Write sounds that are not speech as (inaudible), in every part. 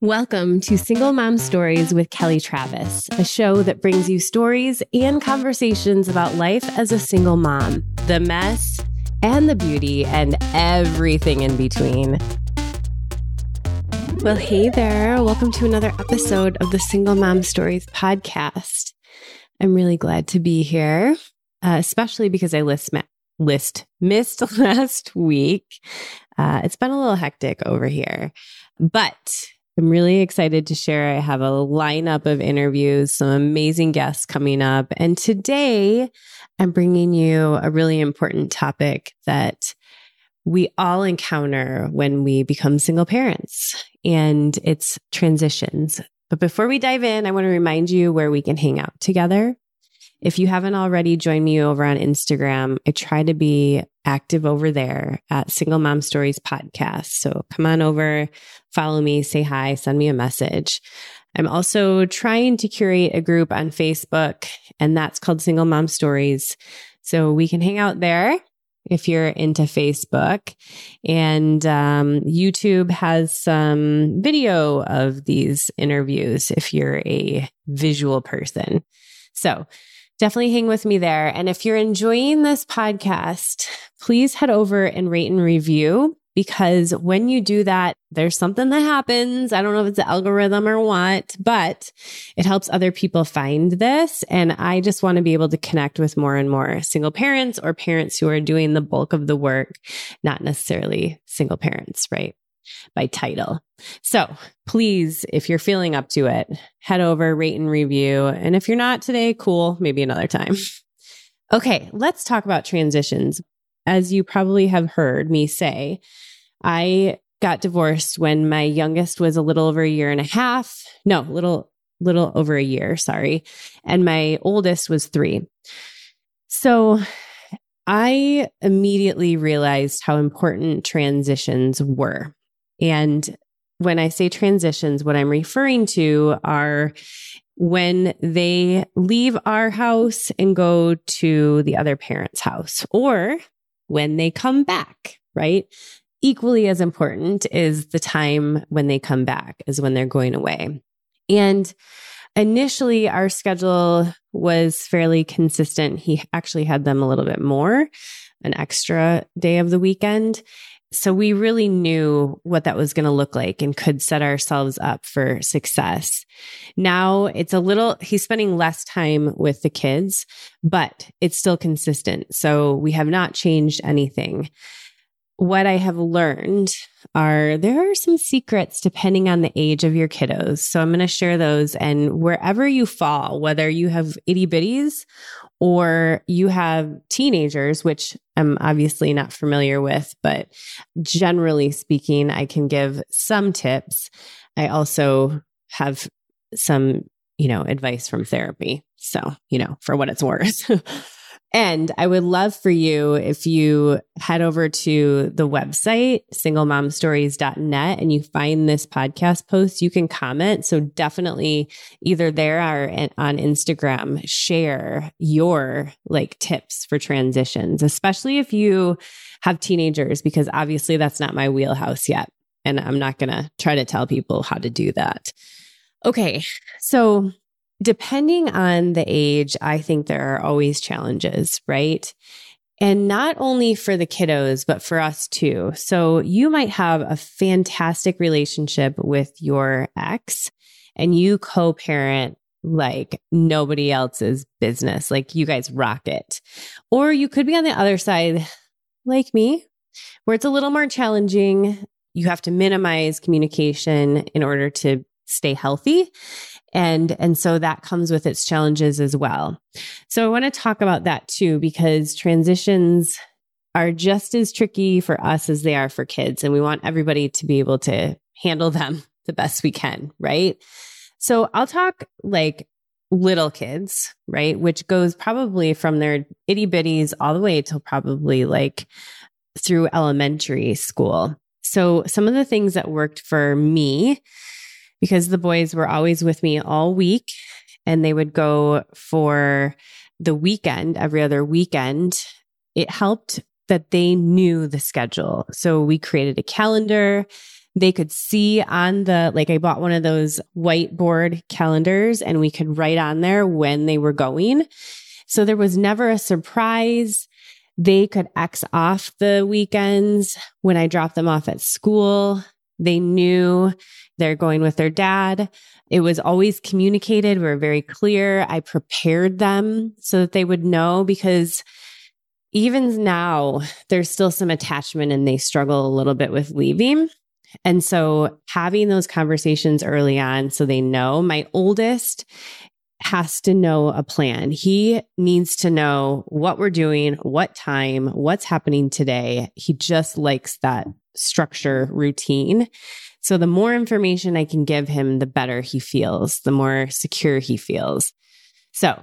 Welcome to Single Mom Stories with Kelly Travis, a show that brings you stories and conversations about life as a single mom, the mess and the beauty, and everything in between. Well, hey there. Welcome to another episode of the Single Mom Stories podcast. I'm really glad to be here, uh, especially because I list, list missed (laughs) last week. Uh, it's been a little hectic over here, but I'm really excited to share. I have a lineup of interviews, some amazing guests coming up. And today I'm bringing you a really important topic that we all encounter when we become single parents, and it's transitions. But before we dive in, I want to remind you where we can hang out together. If you haven't already joined me over on Instagram, I try to be active over there at Single Mom Stories Podcast. So come on over, follow me, say hi, send me a message. I'm also trying to curate a group on Facebook, and that's called Single Mom Stories. So we can hang out there if you're into Facebook. And um, YouTube has some video of these interviews if you're a visual person. So definitely hang with me there. And if you're enjoying this podcast, please head over and rate and review because when you do that, there's something that happens. I don't know if it's the algorithm or what, but it helps other people find this. And I just want to be able to connect with more and more single parents or parents who are doing the bulk of the work, not necessarily single parents, right? By title. So please, if you're feeling up to it, head over, rate and review. And if you're not today, cool, maybe another time. okay, let's talk about transitions. As you probably have heard me say, I got divorced when my youngest was a little over a year and a half. No, little little over a year, sorry. And my oldest was 3. So I immediately realized how important transitions were. And when I say transitions, what I'm referring to are when they leave our house and go to the other parent's house or when they come back, right? Equally as important is the time when they come back, is when they're going away. And initially, our schedule was fairly consistent. He actually had them a little bit more, an extra day of the weekend. So we really knew what that was going to look like and could set ourselves up for success. Now it's a little, he's spending less time with the kids, but it's still consistent. So we have not changed anything. What I have learned are there are some secrets depending on the age of your kiddos. So I'm going to share those and wherever you fall, whether you have itty bitties or you have teenagers, which I'm obviously not familiar with, but generally speaking, I can give some tips. I also have some, you know, advice from therapy. So, you know, for what it's worth. (laughs) And I would love for you if you head over to the website, singlemomstories.net, and you find this podcast post, you can comment. So definitely either there or on Instagram, share your like tips for transitions, especially if you have teenagers, because obviously that's not my wheelhouse yet. And I'm not going to try to tell people how to do that. Okay. So depending on the age, I think there are always challenges, right? And not only for the kiddos, but for us too. So you might have a fantastic relationship with your ex and you co parent like nobody else's business. Like you guys rock it. Or you could be on the other side, like me, where it's a little more challenging. You have to minimize communication in order to stay healthy and and so that comes with its challenges as well. So i want to talk about that too because transitions are just as tricky for us as they are for kids and we want everybody to be able to handle them (laughs) the best we can right? So i'll talk like little kids right? Which goes probably from their itty bitties all the way till probably like through elementary school. So some of the things that worked for me because the boys were always with me all week and they would go for the weekend every other weekend. It helped that they knew the schedule. So we created a calendar they could see on the, like I bought one of those whiteboard calendars and we could write on there when they were going. So there was never a surprise. They could X off the weekends when I dropped them off at school. They knew they're going with their dad. It was always communicated. We were very clear. I prepared them so that they would know because even now there's still some attachment and they struggle a little bit with leaving. And so having those conversations early on so they know my oldest has to know a plan. He needs to know what we're doing, what time, what's happening today. He just likes that structure routine. So the more information I can give him, the better he feels, the more secure he feels. So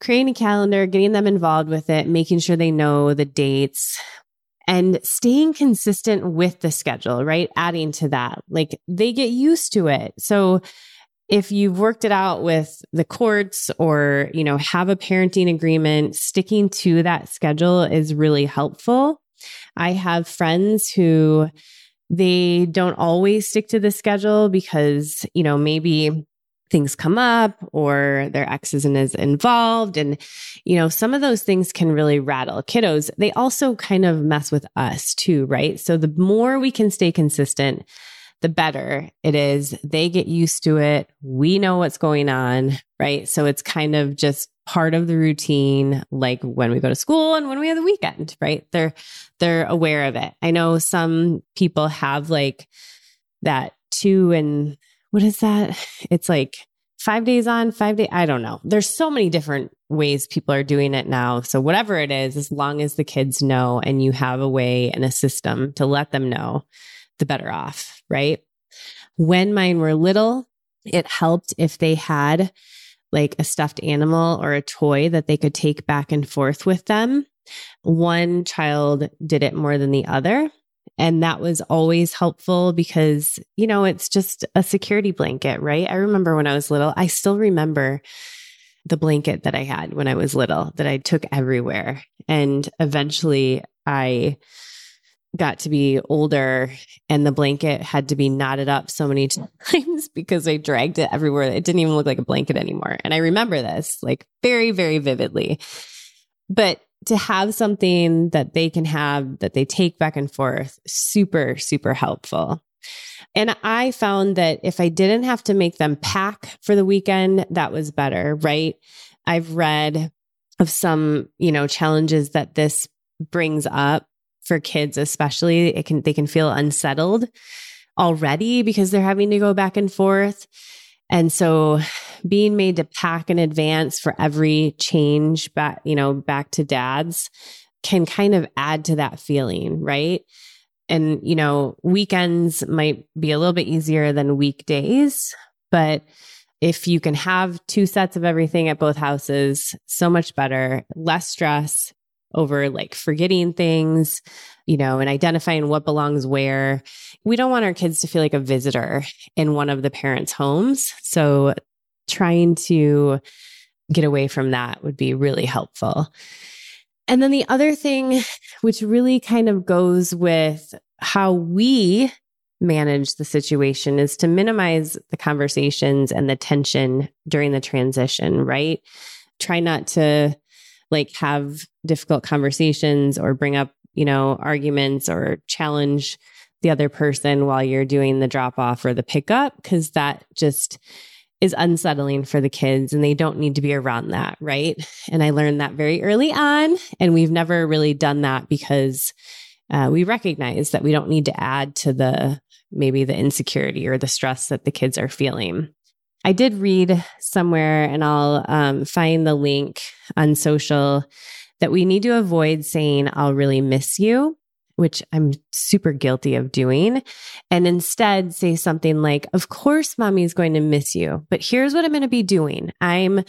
creating a calendar, getting them involved with it, making sure they know the dates, and staying consistent with the schedule, right? Adding to that, like they get used to it. So if you've worked it out with the courts or, you know, have a parenting agreement, sticking to that schedule is really helpful. I have friends who they don't always stick to the schedule because, you know, maybe things come up or their ex isn't as involved. And, you know, some of those things can really rattle kiddos. They also kind of mess with us too, right? So the more we can stay consistent, the better it is. They get used to it. We know what's going on, right? So it's kind of just part of the routine like when we go to school and when we have the weekend, right? They're they're aware of it. I know some people have like that two and what is that? It's like five days on, five days. I don't know. There's so many different ways people are doing it now. So, whatever it is, as long as the kids know and you have a way and a system to let them know, the better off, right? When mine were little, it helped if they had like a stuffed animal or a toy that they could take back and forth with them. One child did it more than the other. And that was always helpful because, you know, it's just a security blanket, right? I remember when I was little, I still remember the blanket that I had when I was little that I took everywhere. And eventually I got to be older and the blanket had to be knotted up so many (laughs) times because I dragged it everywhere. It didn't even look like a blanket anymore. And I remember this like very, very vividly. But to have something that they can have that they take back and forth, super, super helpful. And I found that if I didn't have to make them pack for the weekend, that was better, right? I've read of some, you know, challenges that this brings up for kids, especially. It can, they can feel unsettled already because they're having to go back and forth. And so being made to pack in advance for every change back, you know, back to dad's can kind of add to that feeling, right? And, you know, weekends might be a little bit easier than weekdays, but if you can have two sets of everything at both houses, so much better, less stress over like forgetting things, you know, and identifying what belongs where. We don't want our kids to feel like a visitor in one of the parents' homes. So trying to get away from that would be really helpful. And then the other thing, which really kind of goes with how we manage the situation, is to minimize the conversations and the tension during the transition, right? Try not to like have difficult conversations or bring up, you know, arguments or challenge the other person while you're doing the drop off or the pickup, because that just is unsettling for the kids and they don't need to be around that. Right. And I learned that very early on. And we've never really done that because uh, we recognize that we don't need to add to the maybe the insecurity or the stress that the kids are feeling. I did read somewhere, and I'll um, find the link on social that we need to avoid saying, I'll really miss you, which I'm super guilty of doing. And instead say something like, Of course, mommy's going to miss you, but here's what I'm going to be doing I'm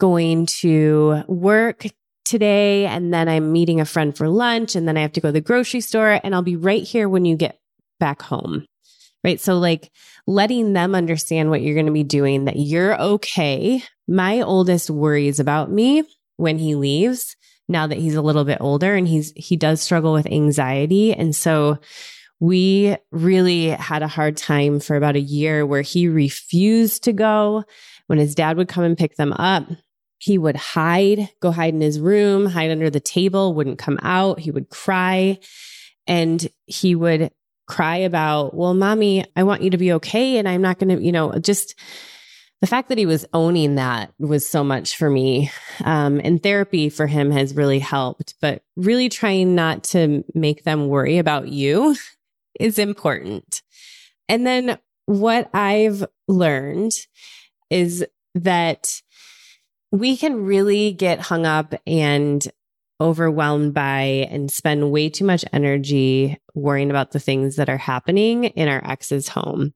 going to work today, and then I'm meeting a friend for lunch, and then I have to go to the grocery store, and I'll be right here when you get back home right? So, like letting them understand what you're going to be doing, that you're okay. My oldest worries about me when he leaves now that he's a little bit older and he's, he does struggle with anxiety. And so, we really had a hard time for about a year where he refused to go. When his dad would come and pick them up, he would hide, go hide in his room, hide under the table, wouldn't come out. He would cry and he would cry about, well, mommy, I want you to be okay. And I'm not going to, you know, just the fact that he was owning that was so much for me. Um, and therapy for him has really helped, but really trying not to make them worry about you (laughs) is important. And then what I've learned is that we can really get hung up and overwhelmed by and spend way too much energy worrying about the things that are happening in our ex's home.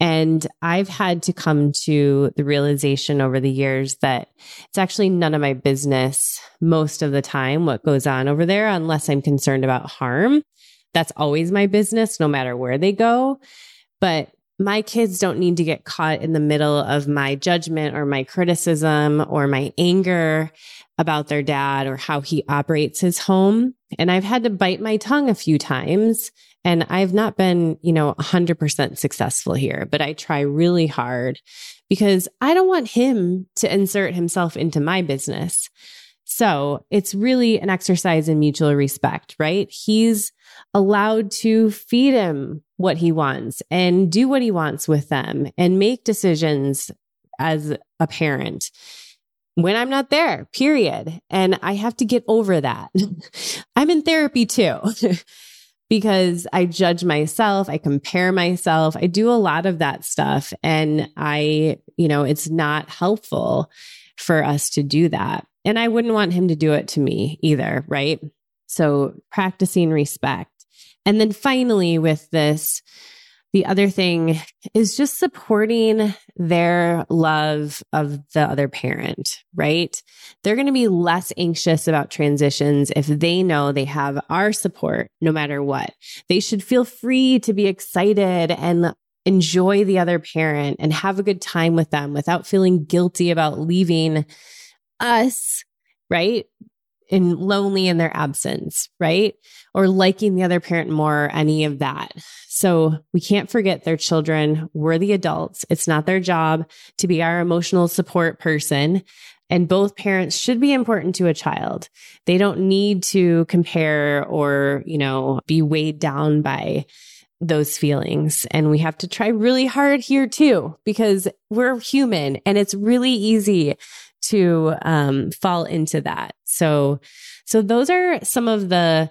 And I've had to come to the realization over the years that it's actually none of my business most of the time what goes on over there, unless I'm concerned about harm. That's always my business, no matter where they go. But my kids don't need to get caught in the middle of my judgment or my criticism or my anger about their dad or how he operates his home. And I've had to bite my tongue a few times and I've not been, you know, 100% successful here, but I try really hard because I don't want him to insert himself into my business. So it's really an exercise in mutual respect, right? He's allowed to feed him what he wants and do what he wants with them and make decisions as a parent when I'm not there, period. And I have to get over that. (laughs) I'm in therapy too. (laughs) because I judge myself, I compare myself, I do a lot of that stuff. And I, you know, it's not helpful for us to do that. And I wouldn't want him to do it to me either, right? So practicing respect. And then finally, with this, the other thing is just supporting their love of the other parent, right? They're going to be less anxious about transitions if they know they have our support no matter what. They should feel free to be excited and enjoy the other parent and have a good time with them without feeling guilty about leaving us, right? In lonely in their absence, right? Or liking the other parent more, any of that. So we can't forget their children. We're the adults. It's not their job to be our emotional support person. And both parents should be important to a child. They don't need to compare or, you know, be weighed down by those feelings. And we have to try really hard here too, because we're human and it's really easy to um, fall into that. So, so those are some of the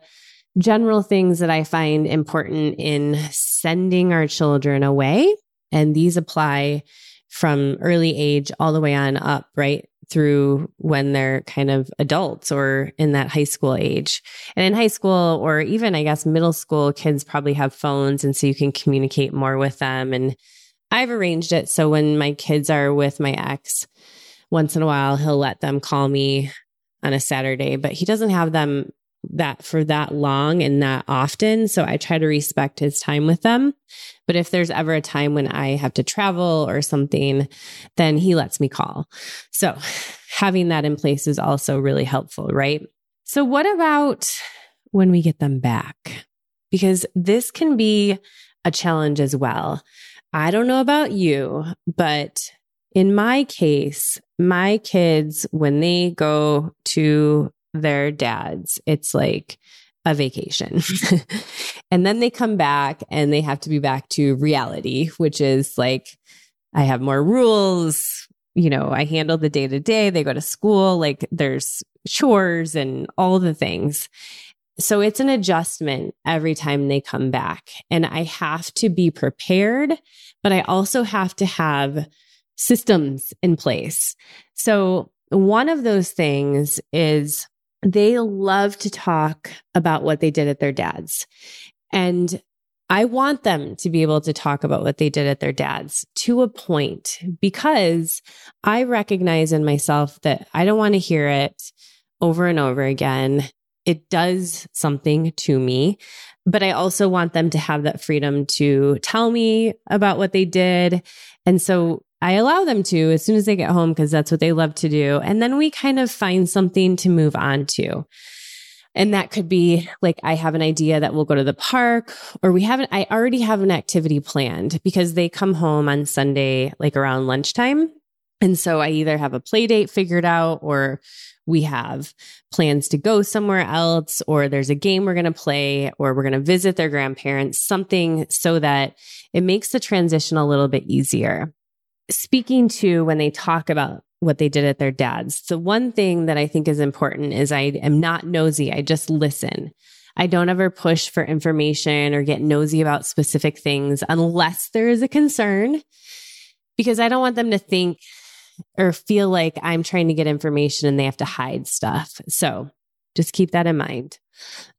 general things that I find important in sending our children away. And these apply from early age all the way on up, right? Through when they're kind of adults or in that high school age. And in high school, or even I guess middle school, kids probably have phones. And so you can communicate more with them. And I've arranged it so when my kids are with my ex, once in a while, he'll let them call me on a Saturday, but he doesn't have them that for that long and that often. So I try to respect his time with them. But if there's ever a time when I have to travel or something, then he lets me call. So having that in place is also really helpful, right? So what about when we get them back? Because this can be a challenge as well. I don't know about you, but in my case, my kids, when they go to their dads, it's like a vacation. (laughs) and then they come back and they have to be back to reality, which is like, I have more rules. You know, I handle the day to day. They go to school, like there's chores and all the things. So it's an adjustment every time they come back. And I have to be prepared, but I also have to have systems in place. So one of those things is they love to talk about what they did at their dad's. And I want them to be able to talk about what they did at their dad's to a point because I recognize in myself that I don't want to hear it over and over again. It does something to me, but I also want them to have that freedom to tell me about what they did. And so I allow them to as soon as they get home because that's what they love to do. And then we kind of find something to move on to. And that could be like, I have an idea that we'll go to the park or we haven't, I already have an activity planned because they come home on Sunday, like around lunchtime. And so I either have a play date figured out or we have plans to go somewhere else or there's a game we're going to play or we're going to visit their grandparents, something so that it makes the transition a little bit easier. Speaking to when they talk about what they did at their dad's. The one thing that I think is important is I am not nosy. I just listen. I don't ever push for information or get nosy about specific things unless there is a concern because I don't want them to think or feel like I'm trying to get information and they have to hide stuff. So just keep that in mind.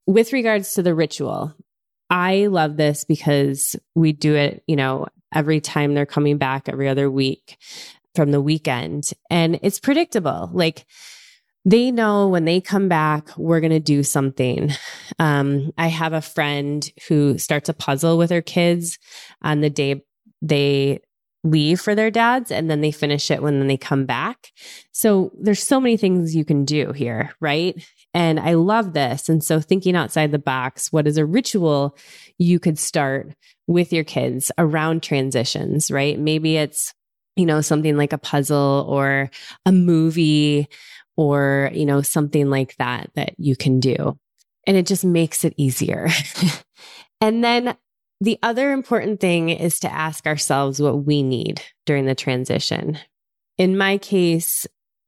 With regards to the ritual, I love this because we do it, you know, every time they're coming back every other week from the weekend. And it's predictable. Like they know when they come back, we're going to do something. Um, I have a friend who starts a puzzle with her kids on the day they leave for their dads and then they finish it when they come back. So there's so many things you can do here, right? And I love this. And so thinking outside the box, what is a ritual you could start with your kids around transitions, right? Maybe it's you know, something like a puzzle or a movie or, you know, something like that that you can do. And it just makes it easier. (laughs) and then the other important thing is to ask ourselves what we need during the transition. In my case,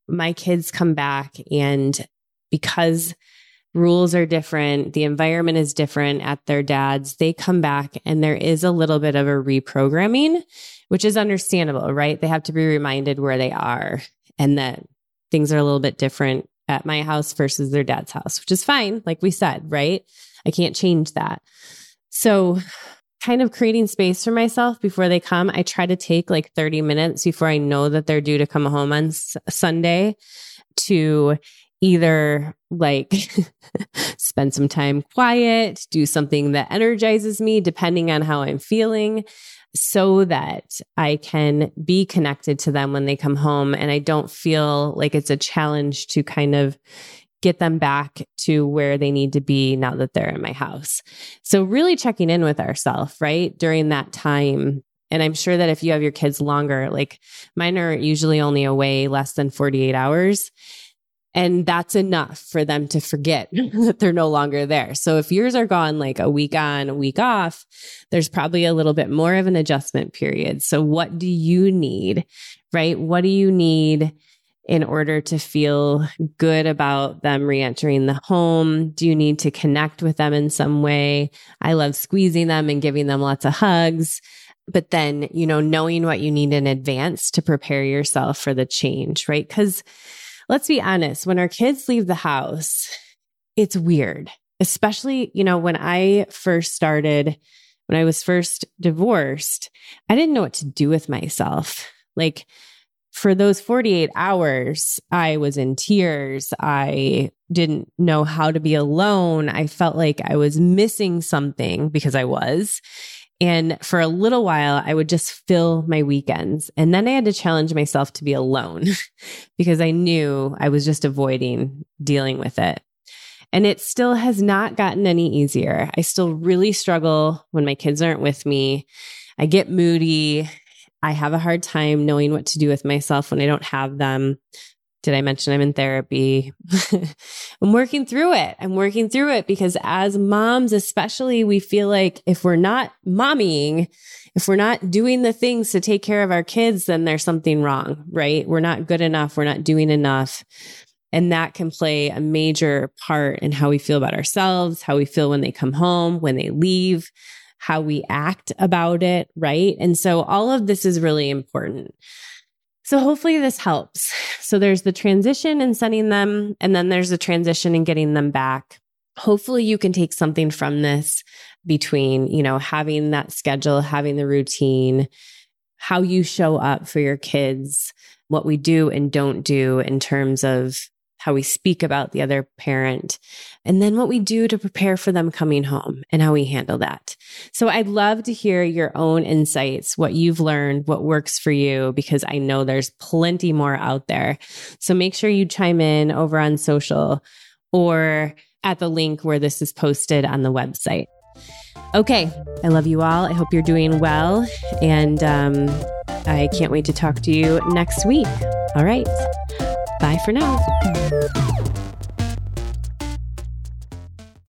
my kids come back and because rules are different, the environment is different at their dad's, they come back and there is a little bit of a reprogramming which is understandable, right? They have to be reminded where they are and that things are a little bit different at my house versus their dad's house, which is fine. Like we said, right? I can't change that. So, kind of creating space for myself before they come. I try to take like 30 minutes before I know that they're due to come home on S- Sunday to either like (laughs) spend some time quiet, do something that energizes me, depending on how I'm feeling so that I can be connected to them when they come home and I don't feel like it's a challenge to kind of get them back to where they need to be now that they're in my house. So really checking in with ourselves, right? During that time. And I'm sure that if you have your kids longer, like mine are usually only away less than 48 hours. And that's enough for them to forget (laughs) that they're no longer there. So if yours are gone like a week on, a week off, there's probably a little bit more of an adjustment period. So what do you need, right? What do you need in order to feel good about them reentering the home? Do you need to connect with them in some way? I love squeezing them and giving them lots of hugs. But then, you know, knowing what you need in advance to prepare yourself for the change, right? Because let's be honest, when our kids leave the house, it's weird, especially, you know, when I first started, when I was first divorced, I didn't know what to do with myself. Like, for those 48 hours, I was in tears. I didn't know how to be alone. I felt like I was missing something because I was. And for a little while, I would just fill my weekends. And then I had to challenge myself to be alone (laughs) because I knew I was just avoiding dealing with it. And it still has not gotten any easier. I still really struggle when my kids aren't with me. I get moody. I have a hard time knowing what to do with myself when I don't have them. Did I mention I'm in therapy? (laughs) I'm working through it. I'm working through it because as moms, especially, we feel like if we're not mommying, if we're not doing the things to take care of our kids, then there's something wrong, right? We're not good enough. We're not doing enough. And that can play a major part in how we feel about ourselves, how we feel when they come home, when they leave, how we act about it, right? And so all of this is really important. So hopefully this helps. So there's the transition and sending them, and then there's the transition and getting them back. Hopefully you can take something from this between, you know, having that schedule, having the routine, how you show up for your kids, what we do and don't do in terms of how we speak about the other parent, and then what we do to prepare for them coming home and how we handle that. So I'd love to hear your own insights, what you've learned, what works for you, because I know there's plenty more out there. So make sure you chime in over on social or at the link where this is posted on the website. Okay, I love you all. I hope you're doing well. And um, I can't wait to talk to you next week. All right, bye for now.